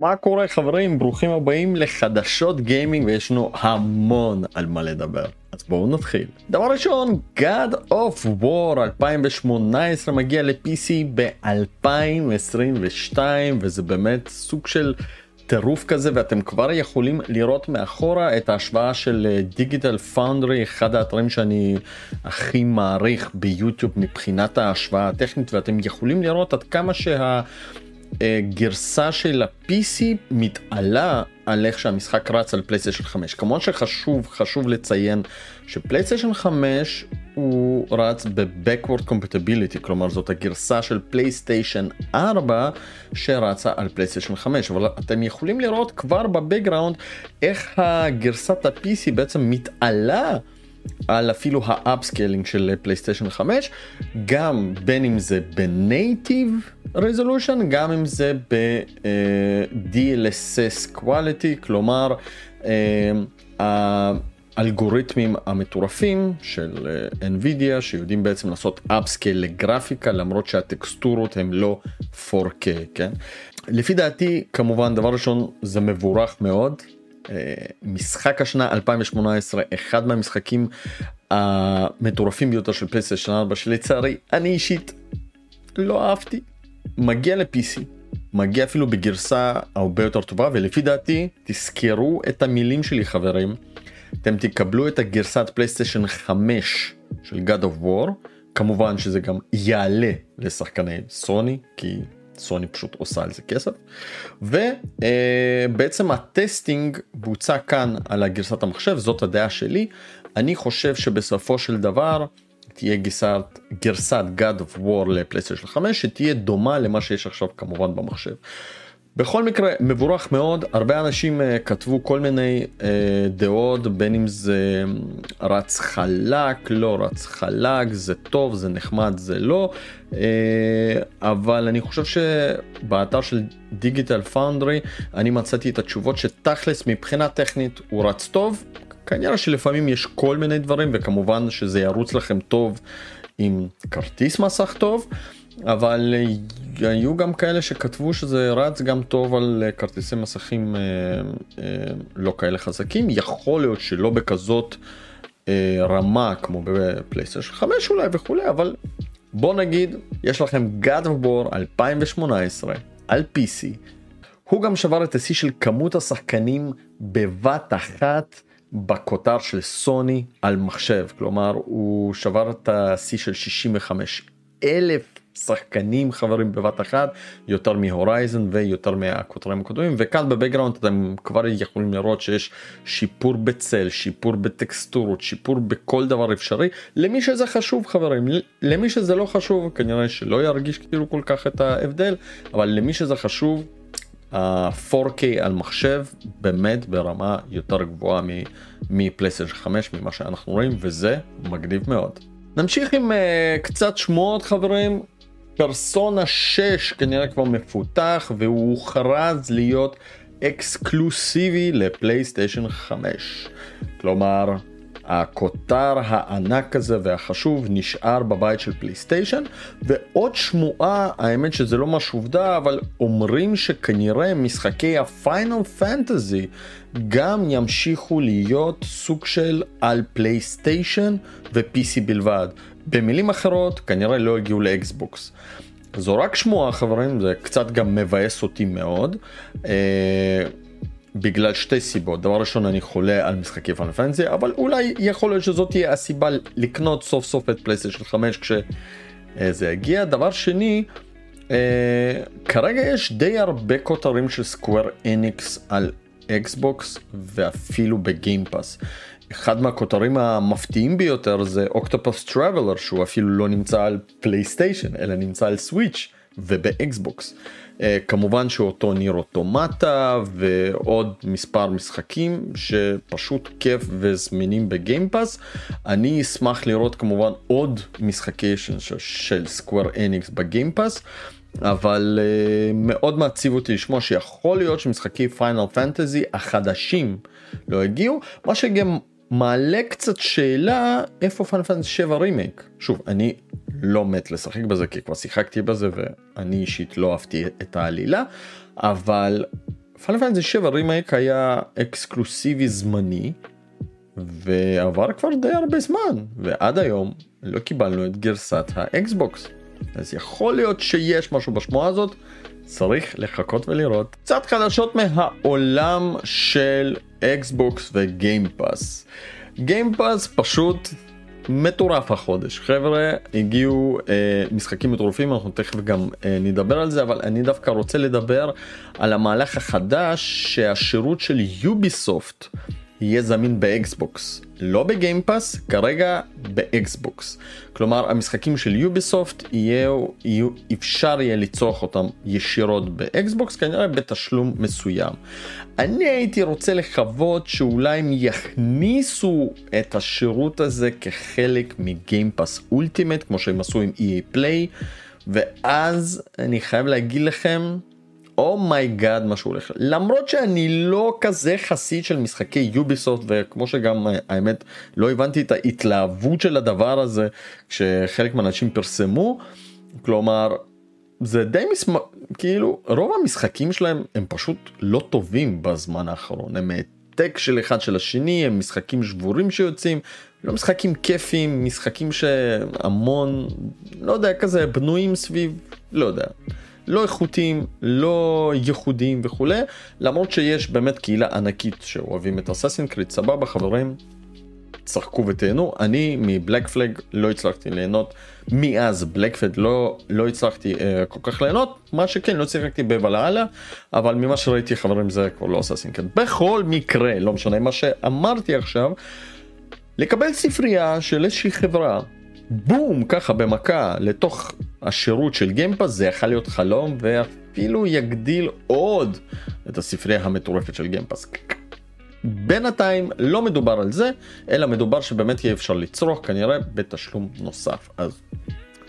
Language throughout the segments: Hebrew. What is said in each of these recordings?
מה קורה חברים ברוכים הבאים לחדשות גיימינג ויש לנו המון על מה לדבר אז בואו נתחיל. דבר ראשון God of War 2018 מגיע ל-PC ב-2022 וזה באמת סוג של טירוף כזה ואתם כבר יכולים לראות מאחורה את ההשוואה של דיגיטל פאונדרי אחד האתרים שאני הכי מעריך ביוטיוב מבחינת ההשוואה הטכנית ואתם יכולים לראות עד כמה שה... גרסה של ה-PC מתעלה על איך שהמשחק רץ על פלייסטיישן 5. כמובן שחשוב חשוב לציין שפלייסטיישן 5 הוא רץ ב-Backward Compatibility, כלומר זאת הגרסה של פלייסטיישן 4 שרצה על פלייסטיישן 5, אבל אתם יכולים לראות כבר ב background איך הגרסת ה-PC בעצם מתעלה. על אפילו ה upscaling של פלייסטיישן 5 גם בין אם זה בנייטיב רזולושן גם אם זה ב-DLSS quality כלומר האלגוריתמים המטורפים של NVIDIA שיודעים בעצם לעשות אפסקייל לגרפיקה למרות שהטקסטורות הם לא 4K כן? לפי דעתי כמובן דבר ראשון זה מבורך מאוד משחק השנה 2018 אחד מהמשחקים המטורפים ביותר של פלייסטיישן 4 שלצערי אני אישית לא אהבתי. מגיע ל-PC מגיע אפילו בגרסה הרבה יותר טובה ולפי דעתי תזכרו את המילים שלי חברים. אתם תקבלו את הגרסת פלייסטיישן 5 של God of War. כמובן שזה גם יעלה לשחקני סוני כי סוני פשוט עושה על זה כסף ובעצם ה testing בוצע כאן על הגרסת המחשב זאת הדעה שלי אני חושב שבסופו של דבר תהיה גרסת גרסת God of War לפלייסטיישן 5 שתהיה דומה למה שיש עכשיו כמובן במחשב. בכל מקרה מבורך מאוד. הרבה אנשים uh, כתבו כל מיני uh, דעות בין אם זה רץ חלק לא רץ חלק זה טוב זה נחמד זה לא. uh, אבל אני חושב שבאתר של דיגיטל פאונדרי אני מצאתי את התשובות שתכלס מבחינה טכנית הוא רץ טוב. כנראה שלפעמים יש כל מיני דברים וכמובן שזה ירוץ לכם טוב עם כרטיס מסך טוב. אבל היו גם כאלה שכתבו שזה רץ גם טוב על כרטיסי מסכים אה, אה, לא כאלה חזקים. יכול להיות שלא בכזאת אה, רמה כמו בפלייסטיישן 5 אולי וכולי אבל בוא נגיד יש לכם God of War 2018 על PC הוא גם שבר את השיא של כמות השחקנים בבת אחת בכותר של סוני על מחשב. כלומר הוא שבר את השיא של 65 אלף שחקנים חברים בבת אחת יותר מהורייזן ויותר מהכותרים הקודמים וכאן בבקגראונד אתם כבר יכולים לראות שיש שיפור בצל שיפור בטקסטורות שיפור בכל דבר אפשרי למי שזה חשוב חברים למי שזה לא חשוב כנראה שלא ירגיש כאילו כל כך את ההבדל אבל למי שזה חשוב ה-4K על מחשב באמת ברמה יותר גבוהה מפלייסטיישן 5 ממה שאנחנו רואים וזה מגניב מאוד. נמשיך עם uh, קצת שמועות חברים פרסונה 6 כנראה כבר מפותח והוא הוכרז להיות אקסקלוסיבי לפלייסטיישן 5. כלומר הכותר הענק הזה והחשוב נשאר בבית של פלייסטיישן ועוד שמועה האמת שזה לא משהו עובדה אבל אומרים שכנראה משחקי ה Final Fantasy גם ימשיכו להיות סוג של על פלייסטיישן ו-PC בלבד במילים אחרות כנראה לא יגיעו לאקסבוקס. זו רק שמועה חברים זה קצת גם מבאס אותי מאוד. אה, בגלל שתי סיבות דבר ראשון אני חולה על משחקי Final Fantasy אבל אולי יכול להיות שזאת תהיה הסיבה לקנות סוף סוף את פלייסטיישן 5 כשזה יגיע דבר שני אה, כרגע יש די הרבה כותרים של Square Enix על אקסבוקס ואפילו ב Game Pass. אחד מהכותרים המפתיעים ביותר זה Octopath Traveler שהוא אפילו לא נמצא על פלייסטיישן אלא נמצא על Switch ובאקסבוקס. Uh, כמובן שאותו Nier Automata ועוד מספר משחקים שפשוט כיף וזמינים ב Game Pass. אני אשמח לראות כמובן עוד משחקי של Square Enix ב Game Pass. אבל uh, מאוד מעציב אותי לשמוע שיכול להיות שמשחקי Final Fantasy החדשים לא יגיעו מה שגם מעלה קצת שאלה איפה Final Fantasy 7 רימייק. שוב אני לא מת לשחק בזה כי כבר שיחקתי בזה ואני אישית לא אהבתי את העלילה אבל Final Fantasy 7 רימייק היה אקסקלוסיבי זמני ועבר כבר די הרבה זמן ועד היום לא קיבלנו את גרסת האקסבוקס. אז יכול להיות שיש משהו בשמועה הזאת צריך לחכות ולראות קצת חדשות מהעולם של אקסבוקס ו Game Pass Game Pass פשוט מטורף החודש. חבר'ה הגיעו אה, משחקים מטורפים אנחנו תכף גם אה, נדבר על זה אבל אני דווקא רוצה לדבר על המהלך החדש שהשירות של Ubisoft יהיה זמין באקסבוקס לא ב Game Pass כרגע באקסבוקס כלומר המשחקים של Ubisoft יהיו, יהיו אפשר יהיה לצרוך אותם ישירות באקסבוקס כנראה בתשלום מסוים. אני הייתי רוצה לקוות שאולי הם יכניסו את השירות הזה כחלק מ Game Pass Ultimate כמו שהם עשו עם EA Play ואז אני חייב להגיד לכם Oh my God oh מה שהוא הולך למרות שאני לא כזה חסיד של משחקי Ubisoft וכמו שגם אה, האמת לא הבנתי את ההתלהבות של הדבר הזה כשחלק מהאנשים פרסמו כלומר זה די מסמ... כאילו רוב המשחקים שלהם הם פשוט לא טובים בזמן האחרון הם העתק של אחד של השני הם משחקים שבורים שיוצאים לא משחקים כיפים משחקים שהמון לא יודע כזה בנויים סביב לא יודע. לא איכותיים, לא ייחודיים וכולי, למרות שיש באמת קהילה ענקית שאוהבים את אסאסין קריט, סבבה חברים, צחקו ותהנו, אני מבלק פלג לא הצלחתי ליהנות, מאז בלק פלג לא, לא הצלחתי אה, כל כך ליהנות, מה שכן לא שיחקתי בוולהלה, אבל ממה שראיתי חברים זה כבר לא אסאסין קריט. בכל מקרה, לא משנה מה שאמרתי עכשיו, לקבל ספרייה של איזושהי חברה בום ככה במכה לתוך השירות של Game Pass זה יכול להיות חלום ואפילו יגדיל עוד את הספרייה המטורפת של Game Pass. בינתיים לא מדובר על זה אלא מדובר שבאמת יהיה אפשר לצרוך כנראה בתשלום נוסף. אז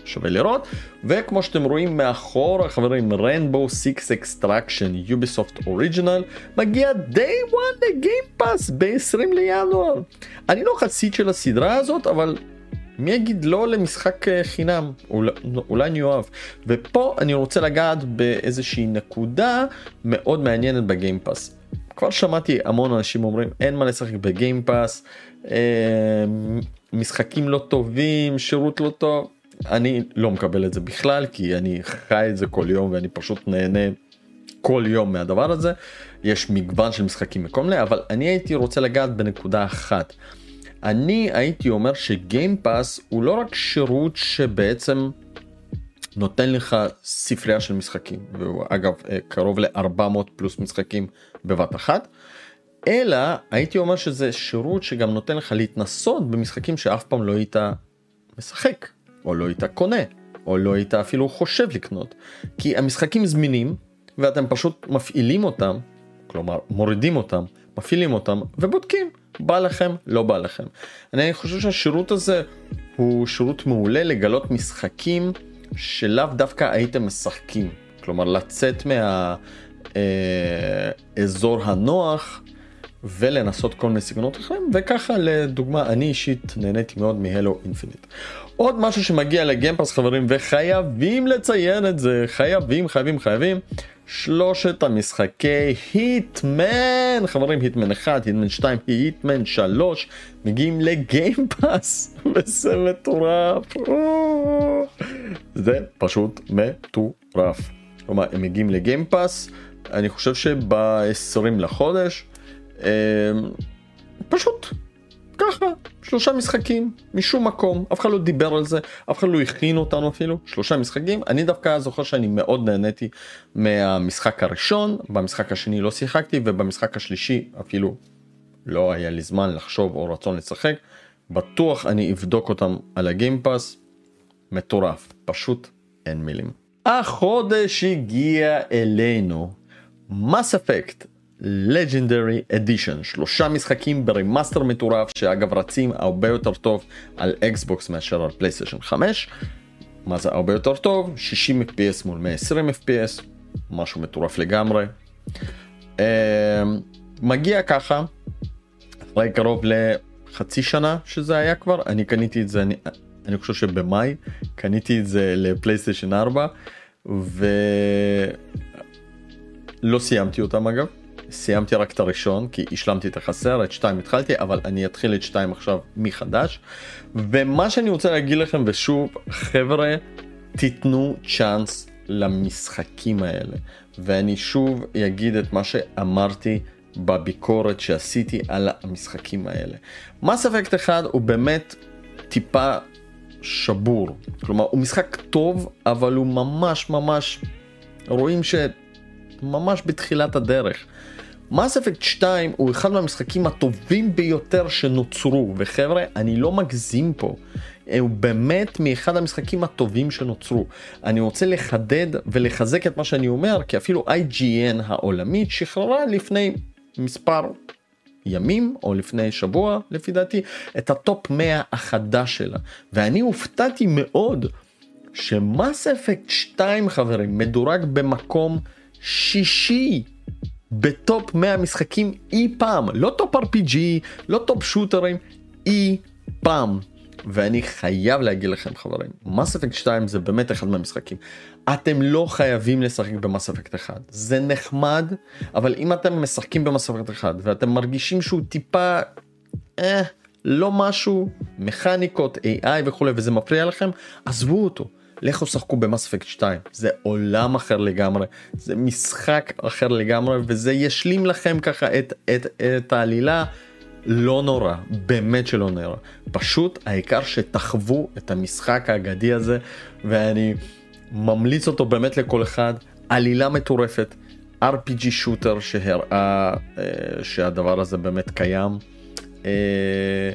שווה לראות. וכמו שאתם רואים מאחור חברים Rainbow 6 Extraction Ubisoft Original מגיע day one לגיימפאס ב-20 לינואר. אני לא חסיד של הסדרה הזאת אבל מי יגיד לא למשחק אה, חינם אולי, אולי אני אוהב ופה אני רוצה לגעת באיזושהי נקודה מאוד מעניינת בגיימפאס. כבר שמעתי המון אנשים אומרים אין מה לשחק בגיימפאס אה, משחקים לא טובים שירות לא טוב אני לא מקבל את זה בכלל כי אני חי את זה כל יום ואני פשוט נהנה כל יום מהדבר הזה יש מגוון של משחקים מכל מיני אבל אני הייתי רוצה לגעת בנקודה אחת. אני הייתי אומר שגיימפאס הוא לא רק שירות שבעצם נותן לך ספרייה של משחקים והוא אגב אה, קרוב ל-400 פלוס משחקים בבת אחת אלא הייתי אומר שזה שירות שגם נותן לך להתנסות במשחקים שאף פעם לא היית משחק או לא היית קונה או לא היית אפילו חושב לקנות. כי המשחקים זמינים ואתם פשוט מפעילים אותם כלומר מורידים אותם מפעילים אותם ובודקים בא לכם לא בא לכם. אני חושב שהשירות הזה הוא שירות מעולה לגלות משחקים שלאו דווקא הייתם משחקים כלומר לצאת מהאזור אה, הנוח ולנסות כל מיני סגנונות אחרים וככה לדוגמה אני אישית נהניתי מאוד מהלו אינפיניט. עוד משהו שמגיע לגיימפאס חברים וחייבים לציין את זה חייבים חייבים חייבים שלושת המשחקי היטמן. חברים היטמן 1 היטמן 2 היטמן 3 מגיעים לגיימפאס וזה מטורף. זה פשוט מטורף. כלומר הם מגיעים לגיימפאס אני חושב שב-20 לחודש אמ, פשוט ככה שלושה משחקים משום מקום. אף אחד לא דיבר על זה אף אחד לא הכין אותנו אפילו. שלושה משחקים. אני דווקא זוכר שאני מאוד נהניתי מהמשחק הראשון במשחק השני לא שיחקתי ובמשחק השלישי אפילו לא היה לי זמן לחשוב או רצון לשחק. בטוח אני אבדוק אותם על הגיימפאס. מטורף. פשוט אין מילים. החודש הגיע אלינו. Mass Effect Legendary Edition. שלושה משחקים ב remaster מטורף שאגב רצים הרבה יותר טוב על Xbox מאשר על PlayStation 5 מה זה הרבה יותר טוב? 60 fps מול 120 fps משהו מטורף לגמרי. uh, מגיע ככה אחרי קרוב לחצי שנה שזה היה כבר אני קניתי את זה אני, אני חושב שבמאי קניתי את זה ל PlayStation 4 ולא סיימתי אותם אגב סיימתי רק את הראשון כי השלמתי את החסר, את שתיים התחלתי, אבל אני אתחיל את שתיים עכשיו מחדש. ומה שאני רוצה להגיד לכם, ושוב, חבר'ה, תיתנו צ'אנס למשחקים האלה. ואני שוב אגיד את מה שאמרתי בביקורת שעשיתי על המשחקים האלה. מס אפקט אחד הוא באמת טיפה שבור. כלומר, הוא משחק טוב, אבל הוא ממש ממש, רואים שממש בתחילת הדרך. מס אפקט 2 הוא אחד מהמשחקים הטובים ביותר שנוצרו, וחבר'ה, אני לא מגזים פה. הוא באמת מאחד המשחקים הטובים שנוצרו. אני רוצה לחדד ולחזק את מה שאני אומר, כי אפילו IGN העולמית שחררה לפני מספר ימים או לפני שבוע לפי דעתי את ה top 100 החדש שלה ואני הופתעתי מאוד ש Mass Effect 2 חברים מדורג במקום שישי ב top 100 משחקים אי פעם לא top RPG לא top shooter ים אי פעם ואני חייב להגיד לכם חברים, Mass Effect 2 זה באמת אחד מהמשחקים. אתם לא חייבים לשחק ב Mass Effect 1, זה נחמד, אבל אם אתם משחקים במס אפקט 1 ואתם מרגישים שהוא טיפה, אה, לא משהו, מכניקות, AI וכולי, וזה מפריע לכם, עזבו אותו. לכו שחקו במס אפקט 2 זה עולם אחר לגמרי זה משחק אחר לגמרי וזה ישלים לכם ככה את, את, את העלילה לא נורא, באמת שלא נורא. פשוט העיקר שתחוו את המשחק האגדי הזה, ואני ממליץ אותו באמת לכל אחד. עלילה מטורפת, RPG שוטר שהראה אה, שהדבר הזה באמת קיים. אה,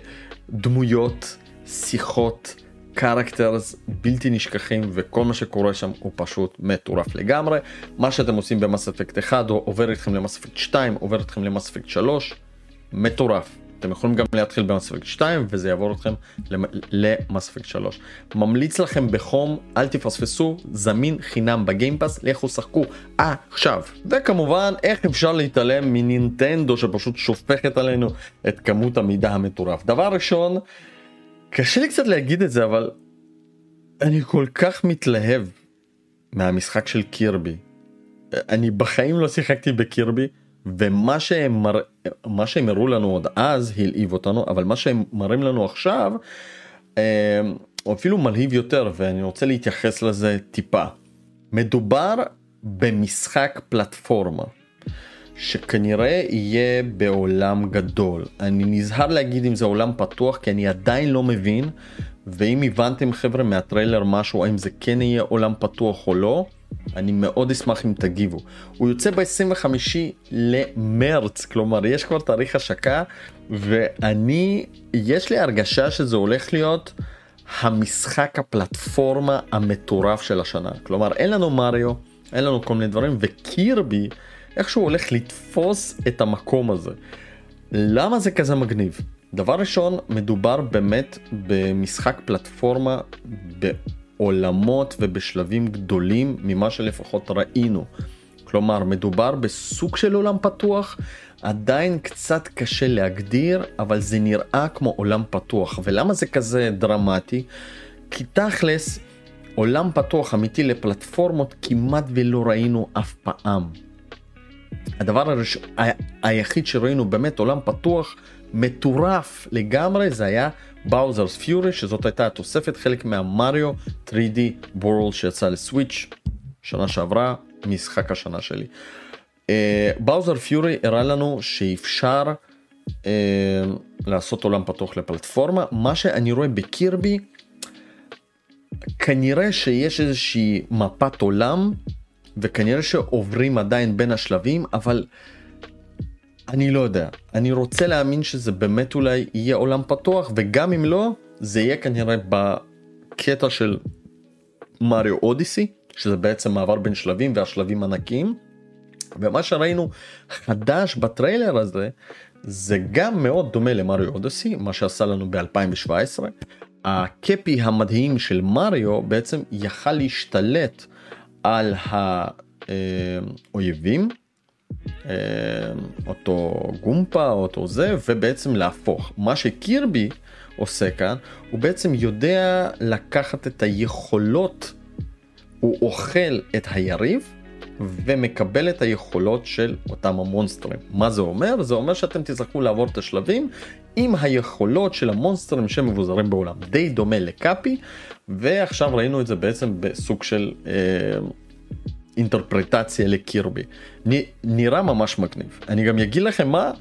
דמויות, שיחות, קרקטרס בלתי נשכחים וכל מה שקורה שם הוא פשוט מטורף לגמרי. מה שאתם עושים במס אפקט 1 עובר איתכם למס אפקט 2 עובר איתכם למס אפקט 3 מטורף. אתם יכולים גם להתחיל במס אפקט 2 וזה יעבור אתכם למס אפקט 3. ממליץ לכם בחום, אל תפספסו, זמין חינם בגיימפאס, לכו שחקו עכשיו. וכמובן, איך אפשר להתעלם מנינטנדו שפשוט שופכת עלינו את כמות המידע המטורף. דבר ראשון, קשה לי קצת להגיד את זה, אבל אני כל כך מתלהב מהמשחק של קירבי. אני בחיים לא שיחקתי בקירבי. ומה שהם, מר... מה שהם הראו לנו עוד אז הלהיב אותנו אבל מה שהם מראים לנו עכשיו אה, הוא אפילו מלהיב יותר ואני רוצה להתייחס לזה טיפה. מדובר במשחק פלטפורמה שכנראה יהיה בעולם גדול. אני נזהר להגיד אם זה עולם פתוח כי אני עדיין לא מבין ואם הבנתם חבר'ה מהטריילר משהו האם זה כן יהיה עולם פתוח או לא אני מאוד אשמח אם תגיבו. הוא יוצא ב-25 למרץ, כלומר יש כבר תאריך השקה, ואני, יש לי הרגשה שזה הולך להיות המשחק הפלטפורמה המטורף של השנה. כלומר אין לנו מריו, אין לנו כל מיני דברים, וקירבי איכשהו הולך לתפוס את המקום הזה. למה זה כזה מגניב? דבר ראשון, מדובר באמת במשחק פלטפורמה בעולמות ובשלבים גדולים ממה שלפחות ראינו. כלומר, מדובר בסוג של עולם פתוח, עדיין קצת קשה להגדיר, אבל זה נראה כמו עולם פתוח. ולמה זה כזה דרמטי? כי תכלס, עולם פתוח אמיתי לפלטפורמות כמעט ולא ראינו אף פעם. הדבר הראש... ה... היחיד שראינו באמת עולם פתוח מטורף לגמרי זה היה באוזרס פיורי שזאת הייתה התוספת חלק מהמריו 3D וורל שיצא לסוויץ' שנה שעברה משחק השנה שלי. באוזר uh, פיורי הראה לנו שאפשר uh, לעשות עולם פתוח לפלטפורמה מה שאני רואה בקירבי כנראה שיש איזושהי מפת עולם וכנראה שעוברים עדיין בין השלבים אבל אני לא יודע אני רוצה להאמין שזה באמת אולי יהיה עולם פתוח וגם אם לא זה יהיה כנראה בקטע של מריו אודיסי שזה בעצם מעבר בין שלבים והשלבים ענקיים. ומה שראינו חדש בטריילר הזה זה גם מאוד דומה למריו אודיסי מה שעשה לנו ב-2017. הקפי המדהים של מריו בעצם יכל להשתלט על האויבים אה, אותו גומפה אותו זה ובעצם להפוך מה שקירבי עושה כאן הוא בעצם יודע לקחת את היכולות הוא אוכל את היריב ומקבל את היכולות של אותם המונסטרים. מה זה אומר? זה אומר שאתם תצטרכו לעבור את השלבים עם היכולות של המונסטרים שמבוזרים בעולם. די דומה לקאפי, ועכשיו ראינו את זה בעצם בסוג של אה, אינטרפרטציה לקירבי. נ, נראה ממש מגניב. אני גם אגיד לכם מה,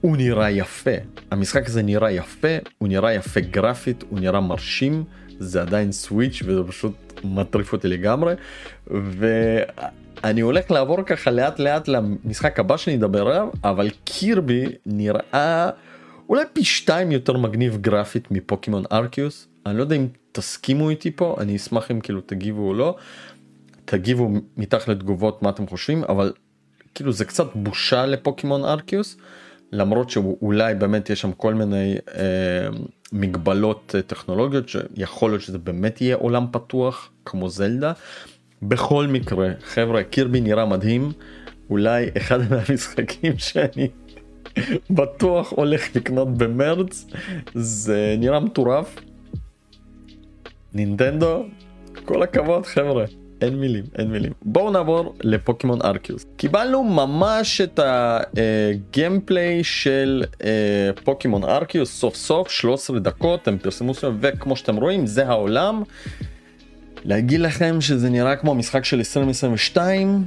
הוא נראה יפה. המשחק הזה נראה יפה, הוא נראה יפה גרפית, הוא נראה מרשים. זה עדיין סוויץ' וזה פשוט מטריף אותי לגמרי. ואני הולך לעבור ככה לאט לאט למשחק הבא שאני אדבר עליו, אבל קירבי נראה אולי פי שתיים יותר מגניב גרפית מפוקימון ארקיוס. אני לא יודע אם תסכימו איתי פה, אני אשמח אם כאילו תגיבו או לא. תגיבו מתחת לתגובות מה אתם חושבים, אבל כאילו זה קצת בושה לפוקימון ארקיוס. למרות שאולי באמת יש שם כל מיני אה, מגבלות אה, טכנולוגיות שיכול להיות שזה באמת יהיה עולם פתוח כמו זלדה. בכל מקרה חבר'ה קירבי נראה מדהים אולי אחד מהמשחקים שאני בטוח הולך לקנות במרץ זה נראה מטורף. נינטנדו כל הכבוד חבר'ה. אין מילים, אין מילים. בואו נעבור לפוקימון ארקיוס. קיבלנו ממש את הגיימפליי של אה, פוקימון ארקיוס סוף סוף 13 דקות הם פרסמו סוף וכמו שאתם רואים זה העולם. להגיד לכם שזה נראה כמו משחק של 2022.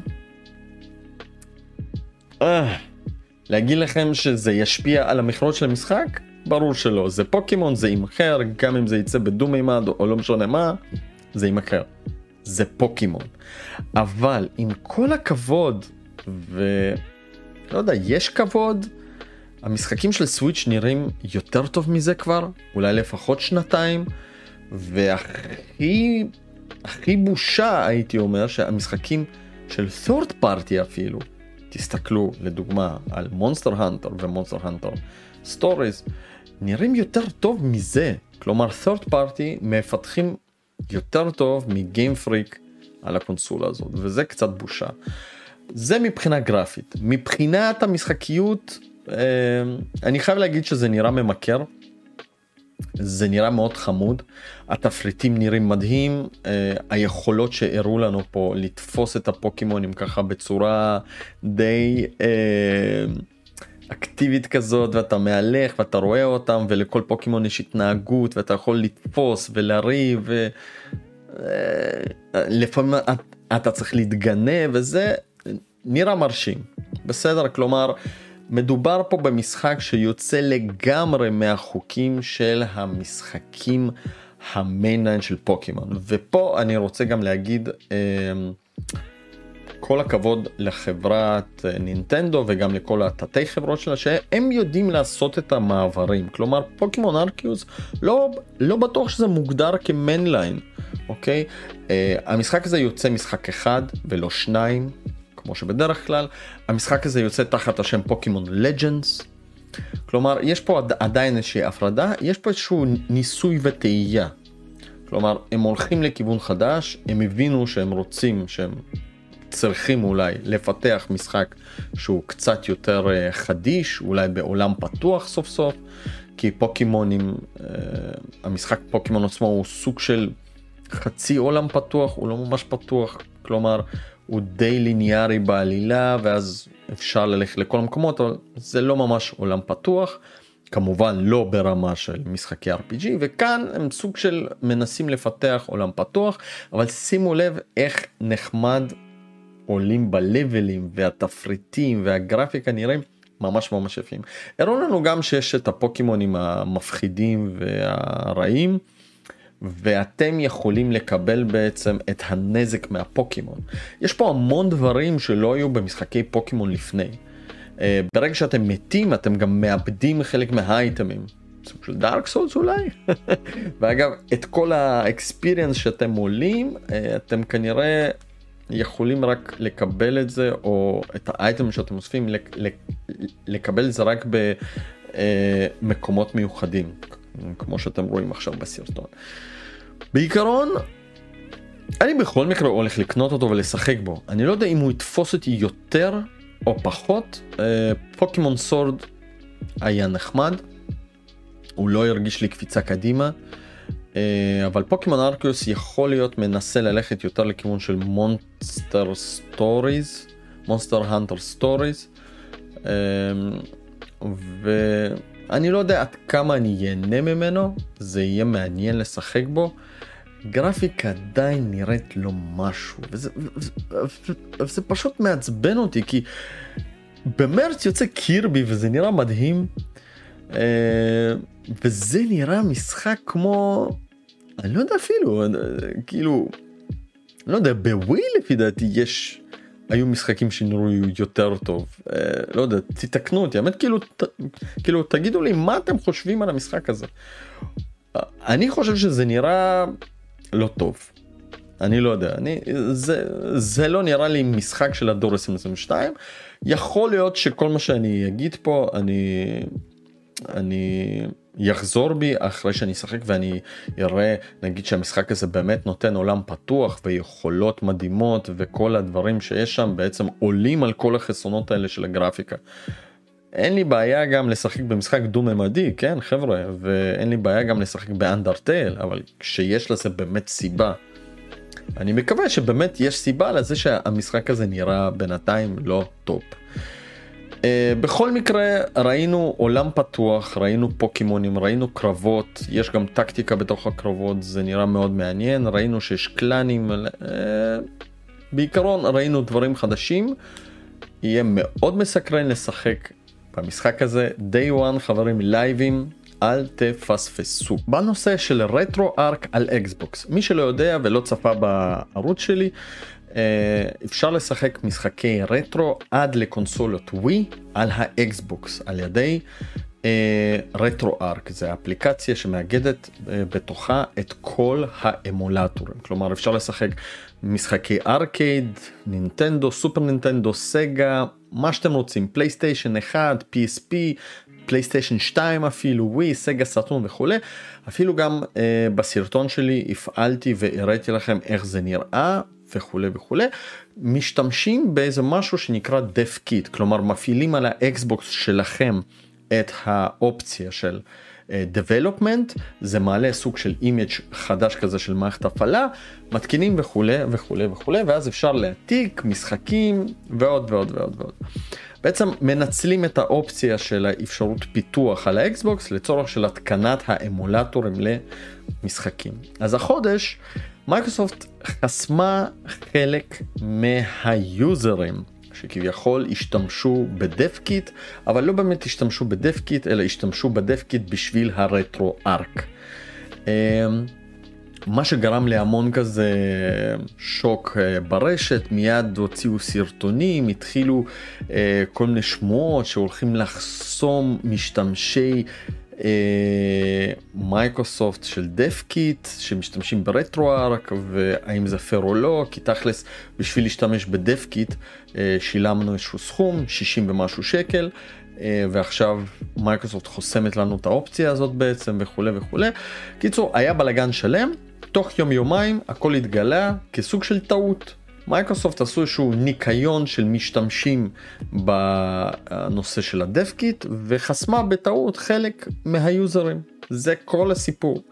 אה, להגיד לכם שזה ישפיע על המכירות של המשחק? ברור שלא. זה פוקימון, זה יימכר, גם אם זה יצא בדו מימד או לא משנה מה, זה יימכר. זה פוקימון. אבל עם כל הכבוד, ולא יודע, יש כבוד, המשחקים של סוויץ' נראים יותר טוב מזה כבר, אולי לפחות שנתיים, והכי הכי בושה הייתי אומר שהמשחקים של third party אפילו, תסתכלו לדוגמה על Monster Hunter ו Monster Hunter Stories, נראים יותר טוב מזה. כלומר third party מפתחים יותר טוב מ Game Freak על הקונסולה הזאת וזה קצת בושה. זה מבחינה גרפית מבחינת המשחקיות אה, אני חייב להגיד שזה נראה ממכר. זה נראה מאוד חמוד. התפריטים נראים מדהים אה, היכולות שהראו לנו פה לתפוס את הפוקימונים ככה בצורה די אה, אקטיבית כזאת ואתה מהלך ואתה רואה אותם ולכל פוקימון יש התנהגות ואתה יכול לתפוס ולריב ולפעמים אה, אתה צריך להתגנב וזה נראה מרשים. בסדר? כלומר מדובר פה במשחק שיוצא לגמרי מהחוקים של המשחקים ה mainline של Pokémon. ופה אני רוצה גם להגיד. אה, כל הכבוד לחברת אה, נינטנדו וגם לכל התתי חברות שלה שהם יודעים לעשות את המעברים. כלומר Pokémon Arceus לא לא בטוח שזה מוגדר כ mainline אוקיי? uh, המשחק הזה יוצא משחק אחד ולא שניים כמו שבדרך כלל המשחק הזה יוצא תחת השם Pokémon Legends. כלומר יש פה עדיין איזושהי הפרדה יש פה איזשהו ניסוי וטעייה. כלומר הם הולכים לכיוון חדש הם הבינו שהם רוצים שהם צריכים אולי לפתח משחק שהוא קצת יותר אה, חדיש, אולי בעולם פתוח סוף סוף, כי פוקימונים, אה, המשחק פוקימון עצמו הוא סוג של חצי עולם פתוח, הוא לא ממש פתוח, כלומר הוא די ליניארי בעלילה ואז אפשר ללכת לכל המקומות, אבל זה לא ממש עולם פתוח. כמובן לא ברמה של משחקי RPG וכאן הם סוג של מנסים לפתח עולם פתוח אבל שימו לב איך נחמד עולים בלבלים והתפריטים והגרפיקה נראים ממש ממש יפים. הראו לנו גם שיש את הפוקימונים המפחידים והרעים ואתם יכולים לקבל בעצם את הנזק מהפוקימון. יש פה המון דברים שלא היו במשחקי פוקימון לפני. אה, ברגע שאתם מתים אתם גם מאבדים חלק מהאייטמים. סוג של דארק סולס אולי. ואגב את כל האקספיריאנס שאתם עולים אה, אתם כנראה יכולים רק לקבל את זה או את האייטם שאתם אוספים לקבל את זה רק במקומות אה, מיוחדים כמו שאתם רואים עכשיו בסרטון. בעיקרון אני בכל מקרה הולך לקנות אותו ולשחק בו אני לא יודע אם הוא יתפוס אותי יותר או פחות אה, Pokémon Sword היה נחמד הוא לא הרגיש לי קפיצה קדימה אבל Pokémon Arceus יכול להיות מנסה ללכת יותר לכיוון של Monster Stories, Monster Hunter Stories. ואני לא יודע עד כמה אני ייהנה ממנו, זה יהיה מעניין לשחק בו. גרפיקה עדיין נראית לא משהו, וזה, וזה, וזה, פשוט מעצבן אותי, כי במרץ יוצא קירבי וזה נראה מדהים, אה, וזה נראה משחק כמו, אני לא יודע אפילו, כאילו, לא יודע, בווי לפי דעתי יש היו משחקים שנראו יותר טוב אה, לא יודע תתקנו אותי האמת כאילו ת, כאילו תגידו לי מה אתם חושבים על המשחק הזה. אני חושב שזה נראה לא טוב. אני לא יודע אני זה זה לא נראה לי משחק של הדור 2022 יכול להיות שכל מה שאני אגיד פה אני אני יחזור בי אחרי שאני אשחק ואני אראה נגיד שהמשחק הזה באמת נותן עולם פתוח ויכולות מדהימות וכל הדברים שיש שם בעצם עולים על כל החסרונות האלה של הגרפיקה. אין לי בעיה גם לשחק במשחק דו ממדי כן חבר'ה ואין לי בעיה גם לשחק ב Undertale אבל כשיש לזה באמת סיבה. אני מקווה שבאמת יש סיבה לזה שהמשחק הזה נראה בינתיים לא top. Uh, בכל מקרה ראינו עולם פתוח ראינו פוקימונים ראינו קרבות יש גם טקטיקה בתוך הקרבות זה נראה מאוד מעניין. ראינו שיש קלאנים uh, בעיקרון ראינו דברים חדשים. יהיה מאוד מסקרן לשחק במשחק הזה. Day one חברים חביבים אל תפספסו. בנושא של RetroArch על Xbox. מי שלא יודע ולא צפה בערוץ שלי אפשר לשחק משחקי רטרו עד לקונסולות Wii על ה Xbox על ידי Retro uh, Arch. זה אפליקציה שמאגדת uh, בתוכה את כל האמולטורים. כלומר אפשר לשחק משחקי arcade Nintendo Super Nintendo Sega מה שאתם רוצים. PlayStation 1 PSP PlayStation 2 אפילו Wii Sega Saturn וכולי. אפילו גם uh, בסרטון שלי הפעלתי והראיתי לכם איך זה נראה וכולי וכולי משתמשים באיזה משהו שנקרא kit כלומר מפעילים על ה Xbox שלכם את האופציה של uh, development זה מעלה סוג של image חדש כזה של מערכת הפעלה מתקינים וכולי וכולי וכולי ואז אפשר להעתיק משחקים ועוד ועוד ועוד ועוד. בעצם מנצלים את האופציה של האפשרות פיתוח על ה Xbox לצורך של התקנת האמולטורים למשחקים. אז החודש מייקרוסופט חסמה חלק מהיוזרים שכביכול השתמשו ב dev kit אבל לא באמת השתמשו ב dev kit אלא השתמשו ב dev kit בשביל ה RetroArch. אמ, מה שגרם להמון כזה שוק אה, ברשת מיד הוציאו סרטונים התחילו אה, כל מיני שמועות שהולכים לחסום משתמשי מייקרוסופט של dev kit שמשתמשים ב RetroArch והאם זה פייר או לא כי תכלס בשביל להשתמש ב dev kit שילמנו איזשהו סכום 60 ומשהו שקל ועכשיו מייקרוסופט חוסמת לנו את האופציה הזאת בעצם וכולי וכולי. קיצור היה בלאגן שלם תוך יום יומיים הכל התגלה כסוג של טעות. מייקרוסופט עשו איזשהו ניקיון של משתמשים בנושא של ה dev kit וחסמה בטעות חלק מהיוזרים זה כל הסיפור.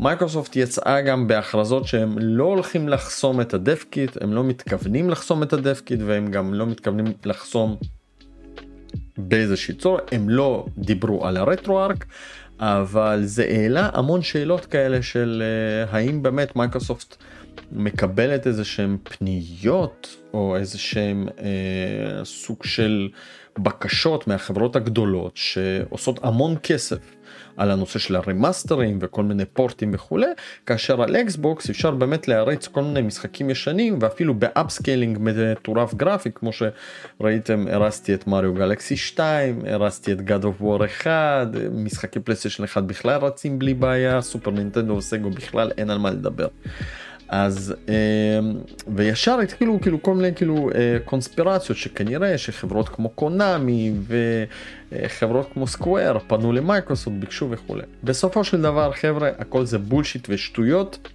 מייקרוסופט יצאה גם בהכרזות שהם לא הולכים לחסום את ה dev kit הם לא מתכוונים לחסום את ה dev kit והם גם לא מתכוונים לחסום באיזושהי צורה הם לא דיברו על ה RetroArch אבל זה העלה המון שאלות כאלה של אה, האם באמת מייקרוסופט מקבלת איזה שהם פניות או איזה שהם אה, סוג של בקשות מהחברות הגדולות שעושות המון כסף על הנושא של הרמאסטרים וכל מיני פורטים וכולי כאשר על אקסבוקס אפשר באמת להריץ כל מיני משחקים ישנים ואפילו ב upscaling מטורף גרפי כמו שראיתם הרצתי את מריו גלקסי 2 הרצתי את God of War 1 משחקי פלייסטיישן 1 בכלל רצים בלי בעיה סופר נינטנדו וסגה בכלל אין על מה לדבר. אז אמ, וישר התחילו כאילו כל מיני כאילו אה, קונספירציות שכנראה שחברות כמו קונאמי וחברות כמו סקוויר פנו למייקרוסופט ביקשו וכולי. בסופו של דבר חבר'ה הכל זה bullshit ושטויות.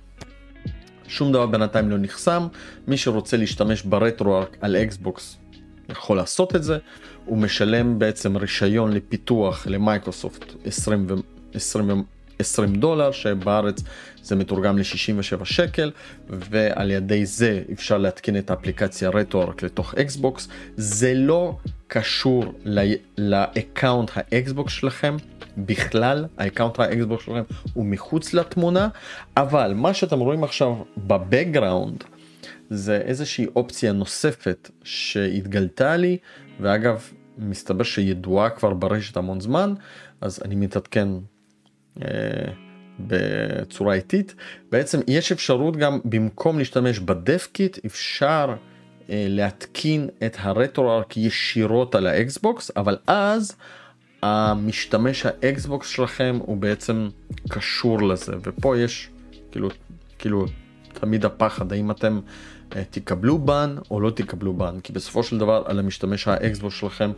שום דבר בינתיים לא נחסם מי שרוצה להשתמש ברטרו על אקסבוקס יכול לעשות את זה הוא משלם בעצם רישיון לפיתוח למייקרוסופט 20 ו... 20 20 דולר שבארץ זה מתורגם ל-67 שקל ועל ידי זה אפשר להתקין את האפליקציה RetroArch לתוך אקסבוקס. זה לא קשור ל account האקסבוקס שלכם בכלל ה account האקסבוקס שלכם הוא מחוץ לתמונה אבל מה שאתם רואים עכשיו ב background זה איזושהי אופציה נוספת שהתגלתה לי ואגב מסתבר שידועה כבר ברשת המון זמן אז אני מתעדכן בצורה איטית. בעצם יש אפשרות גם במקום להשתמש ב dev kit אפשר אה, להתקין את ה RetroArch ישירות על האקסבוקס אבל אז המשתמש האקסבוקס שלכם הוא בעצם קשור לזה ופה יש כאילו כאילו תמיד הפחד האם אתם אה, תקבלו ban או לא תקבלו ban כי בסופו של דבר על המשתמש האקסבוקס שלכם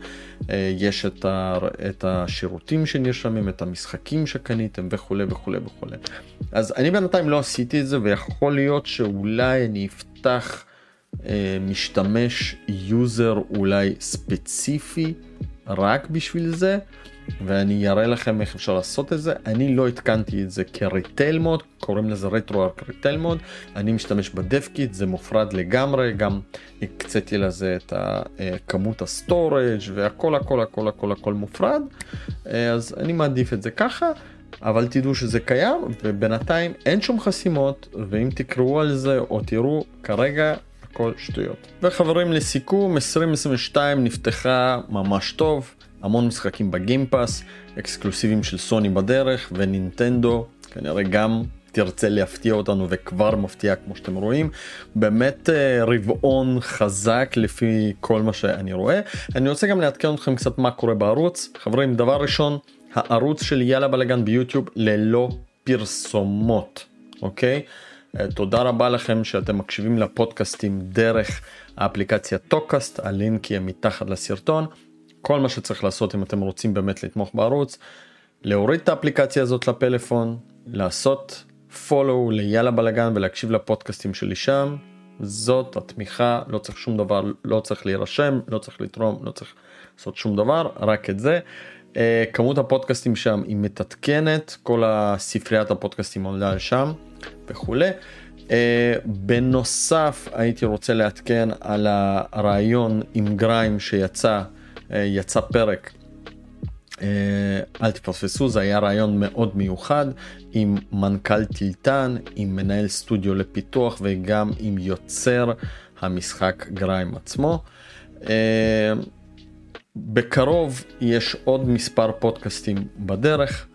אה, יש את, ה, את השירותים שנרשמים את המשחקים שקניתם וכולי וכולי וכולי. אז אני בינתיים לא עשיתי את זה ויכול להיות שאולי אני אפתח אה, משתמש user אולי ספציפי רק בשביל זה ואני אראה לכם איך אפשר לעשות את זה. אני לא התקנתי את זה כ retail mode קוראים לזה RetroArch retail mode אני משתמש ב dev kit זה מופרד לגמרי גם הקציתי לזה את כמות ה storage והכל הכל הכל הכל הכל מופרד. אז אני מעדיף את זה ככה אבל תדעו שזה קיים ובינתיים אין שום חסימות ואם תקראו על זה או תראו כרגע הכל שטויות. וחברים לסיכום 2022 נפתחה ממש טוב המון משחקים ב Game Pass, אקסקלוסיבים של סוני בדרך ונינטנדו כנראה גם תרצה להפתיע אותנו וכבר מפתיע כמו שאתם רואים. באמת אה, רבעון חזק לפי כל מה שאני רואה. אני רוצה גם לעדכן אתכם קצת מה קורה בערוץ. חברים דבר ראשון הערוץ של יאללה בלאגן ביוטיוב ללא פרסומות אוקיי? אה, תודה רבה לכם שאתם מקשיבים לפודקאסטים דרך האפליקציה טוקאסט הלינק יהיה מתחת לסרטון כל מה שצריך לעשות אם אתם רוצים באמת לתמוך בערוץ, להוריד את האפליקציה הזאת לפלאפון, לעשות follow ליאללה בלאגן ולהקשיב לפודקאסטים שלי שם. זאת התמיכה, לא צריך שום דבר, לא צריך להירשם, לא צריך לתרום, לא צריך לעשות שום דבר, רק את זה. Uh, כמות הפודקאסטים שם היא מתעדכנת, כל הספריית הפודקאסטים עולה שם וכולי. Uh, בנוסף הייתי רוצה לעדכן על הרעיון עם גריים שיצא יצא פרק. אה, אל תפספסו, זה היה ריאיון מאוד מיוחד עם מנכ"ל טילטן, עם מנהל סטודיו לפיתוח וגם עם יוצר המשחק GRIME עצמו. אה, בקרוב יש עוד מספר פודקאסטים בדרך,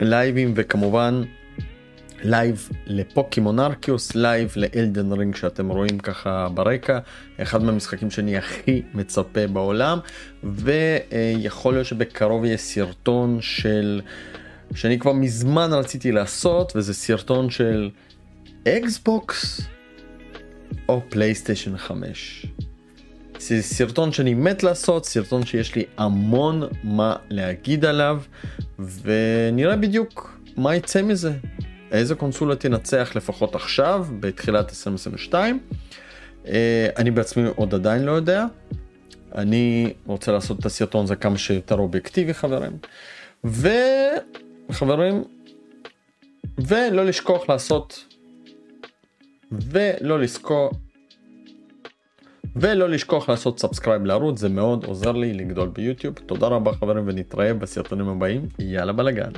לייבים וכמובן לייב לפוקימון ארקיוס, לייב לאלדן רינג שאתם רואים ככה ברקע, אחד מהמשחקים שאני הכי מצפה בעולם, ויכול להיות שבקרוב יהיה סרטון של, שאני כבר מזמן רציתי לעשות, וזה סרטון של אקסבוקס או פלייסטיישן 5. זה סרטון שאני מת לעשות, סרטון שיש לי המון מה להגיד עליו, ונראה בדיוק מה יצא מזה. איזה קונסולה תנצח לפחות עכשיו, בתחילת 2022. אה, אני בעצמי עוד עדיין לא יודע. אני רוצה לעשות את הסרטון הזה כמה שיותר אובייקטיבי חברים. וחברים, ולא לשכוח לעשות, ולא לשכוח, ולא לשכוח לעשות subscribe לערוץ, זה מאוד עוזר לי לגדול ביוטיוב. תודה רבה חברים ונתראה בסרטונים הבאים, יאללה בלאגן.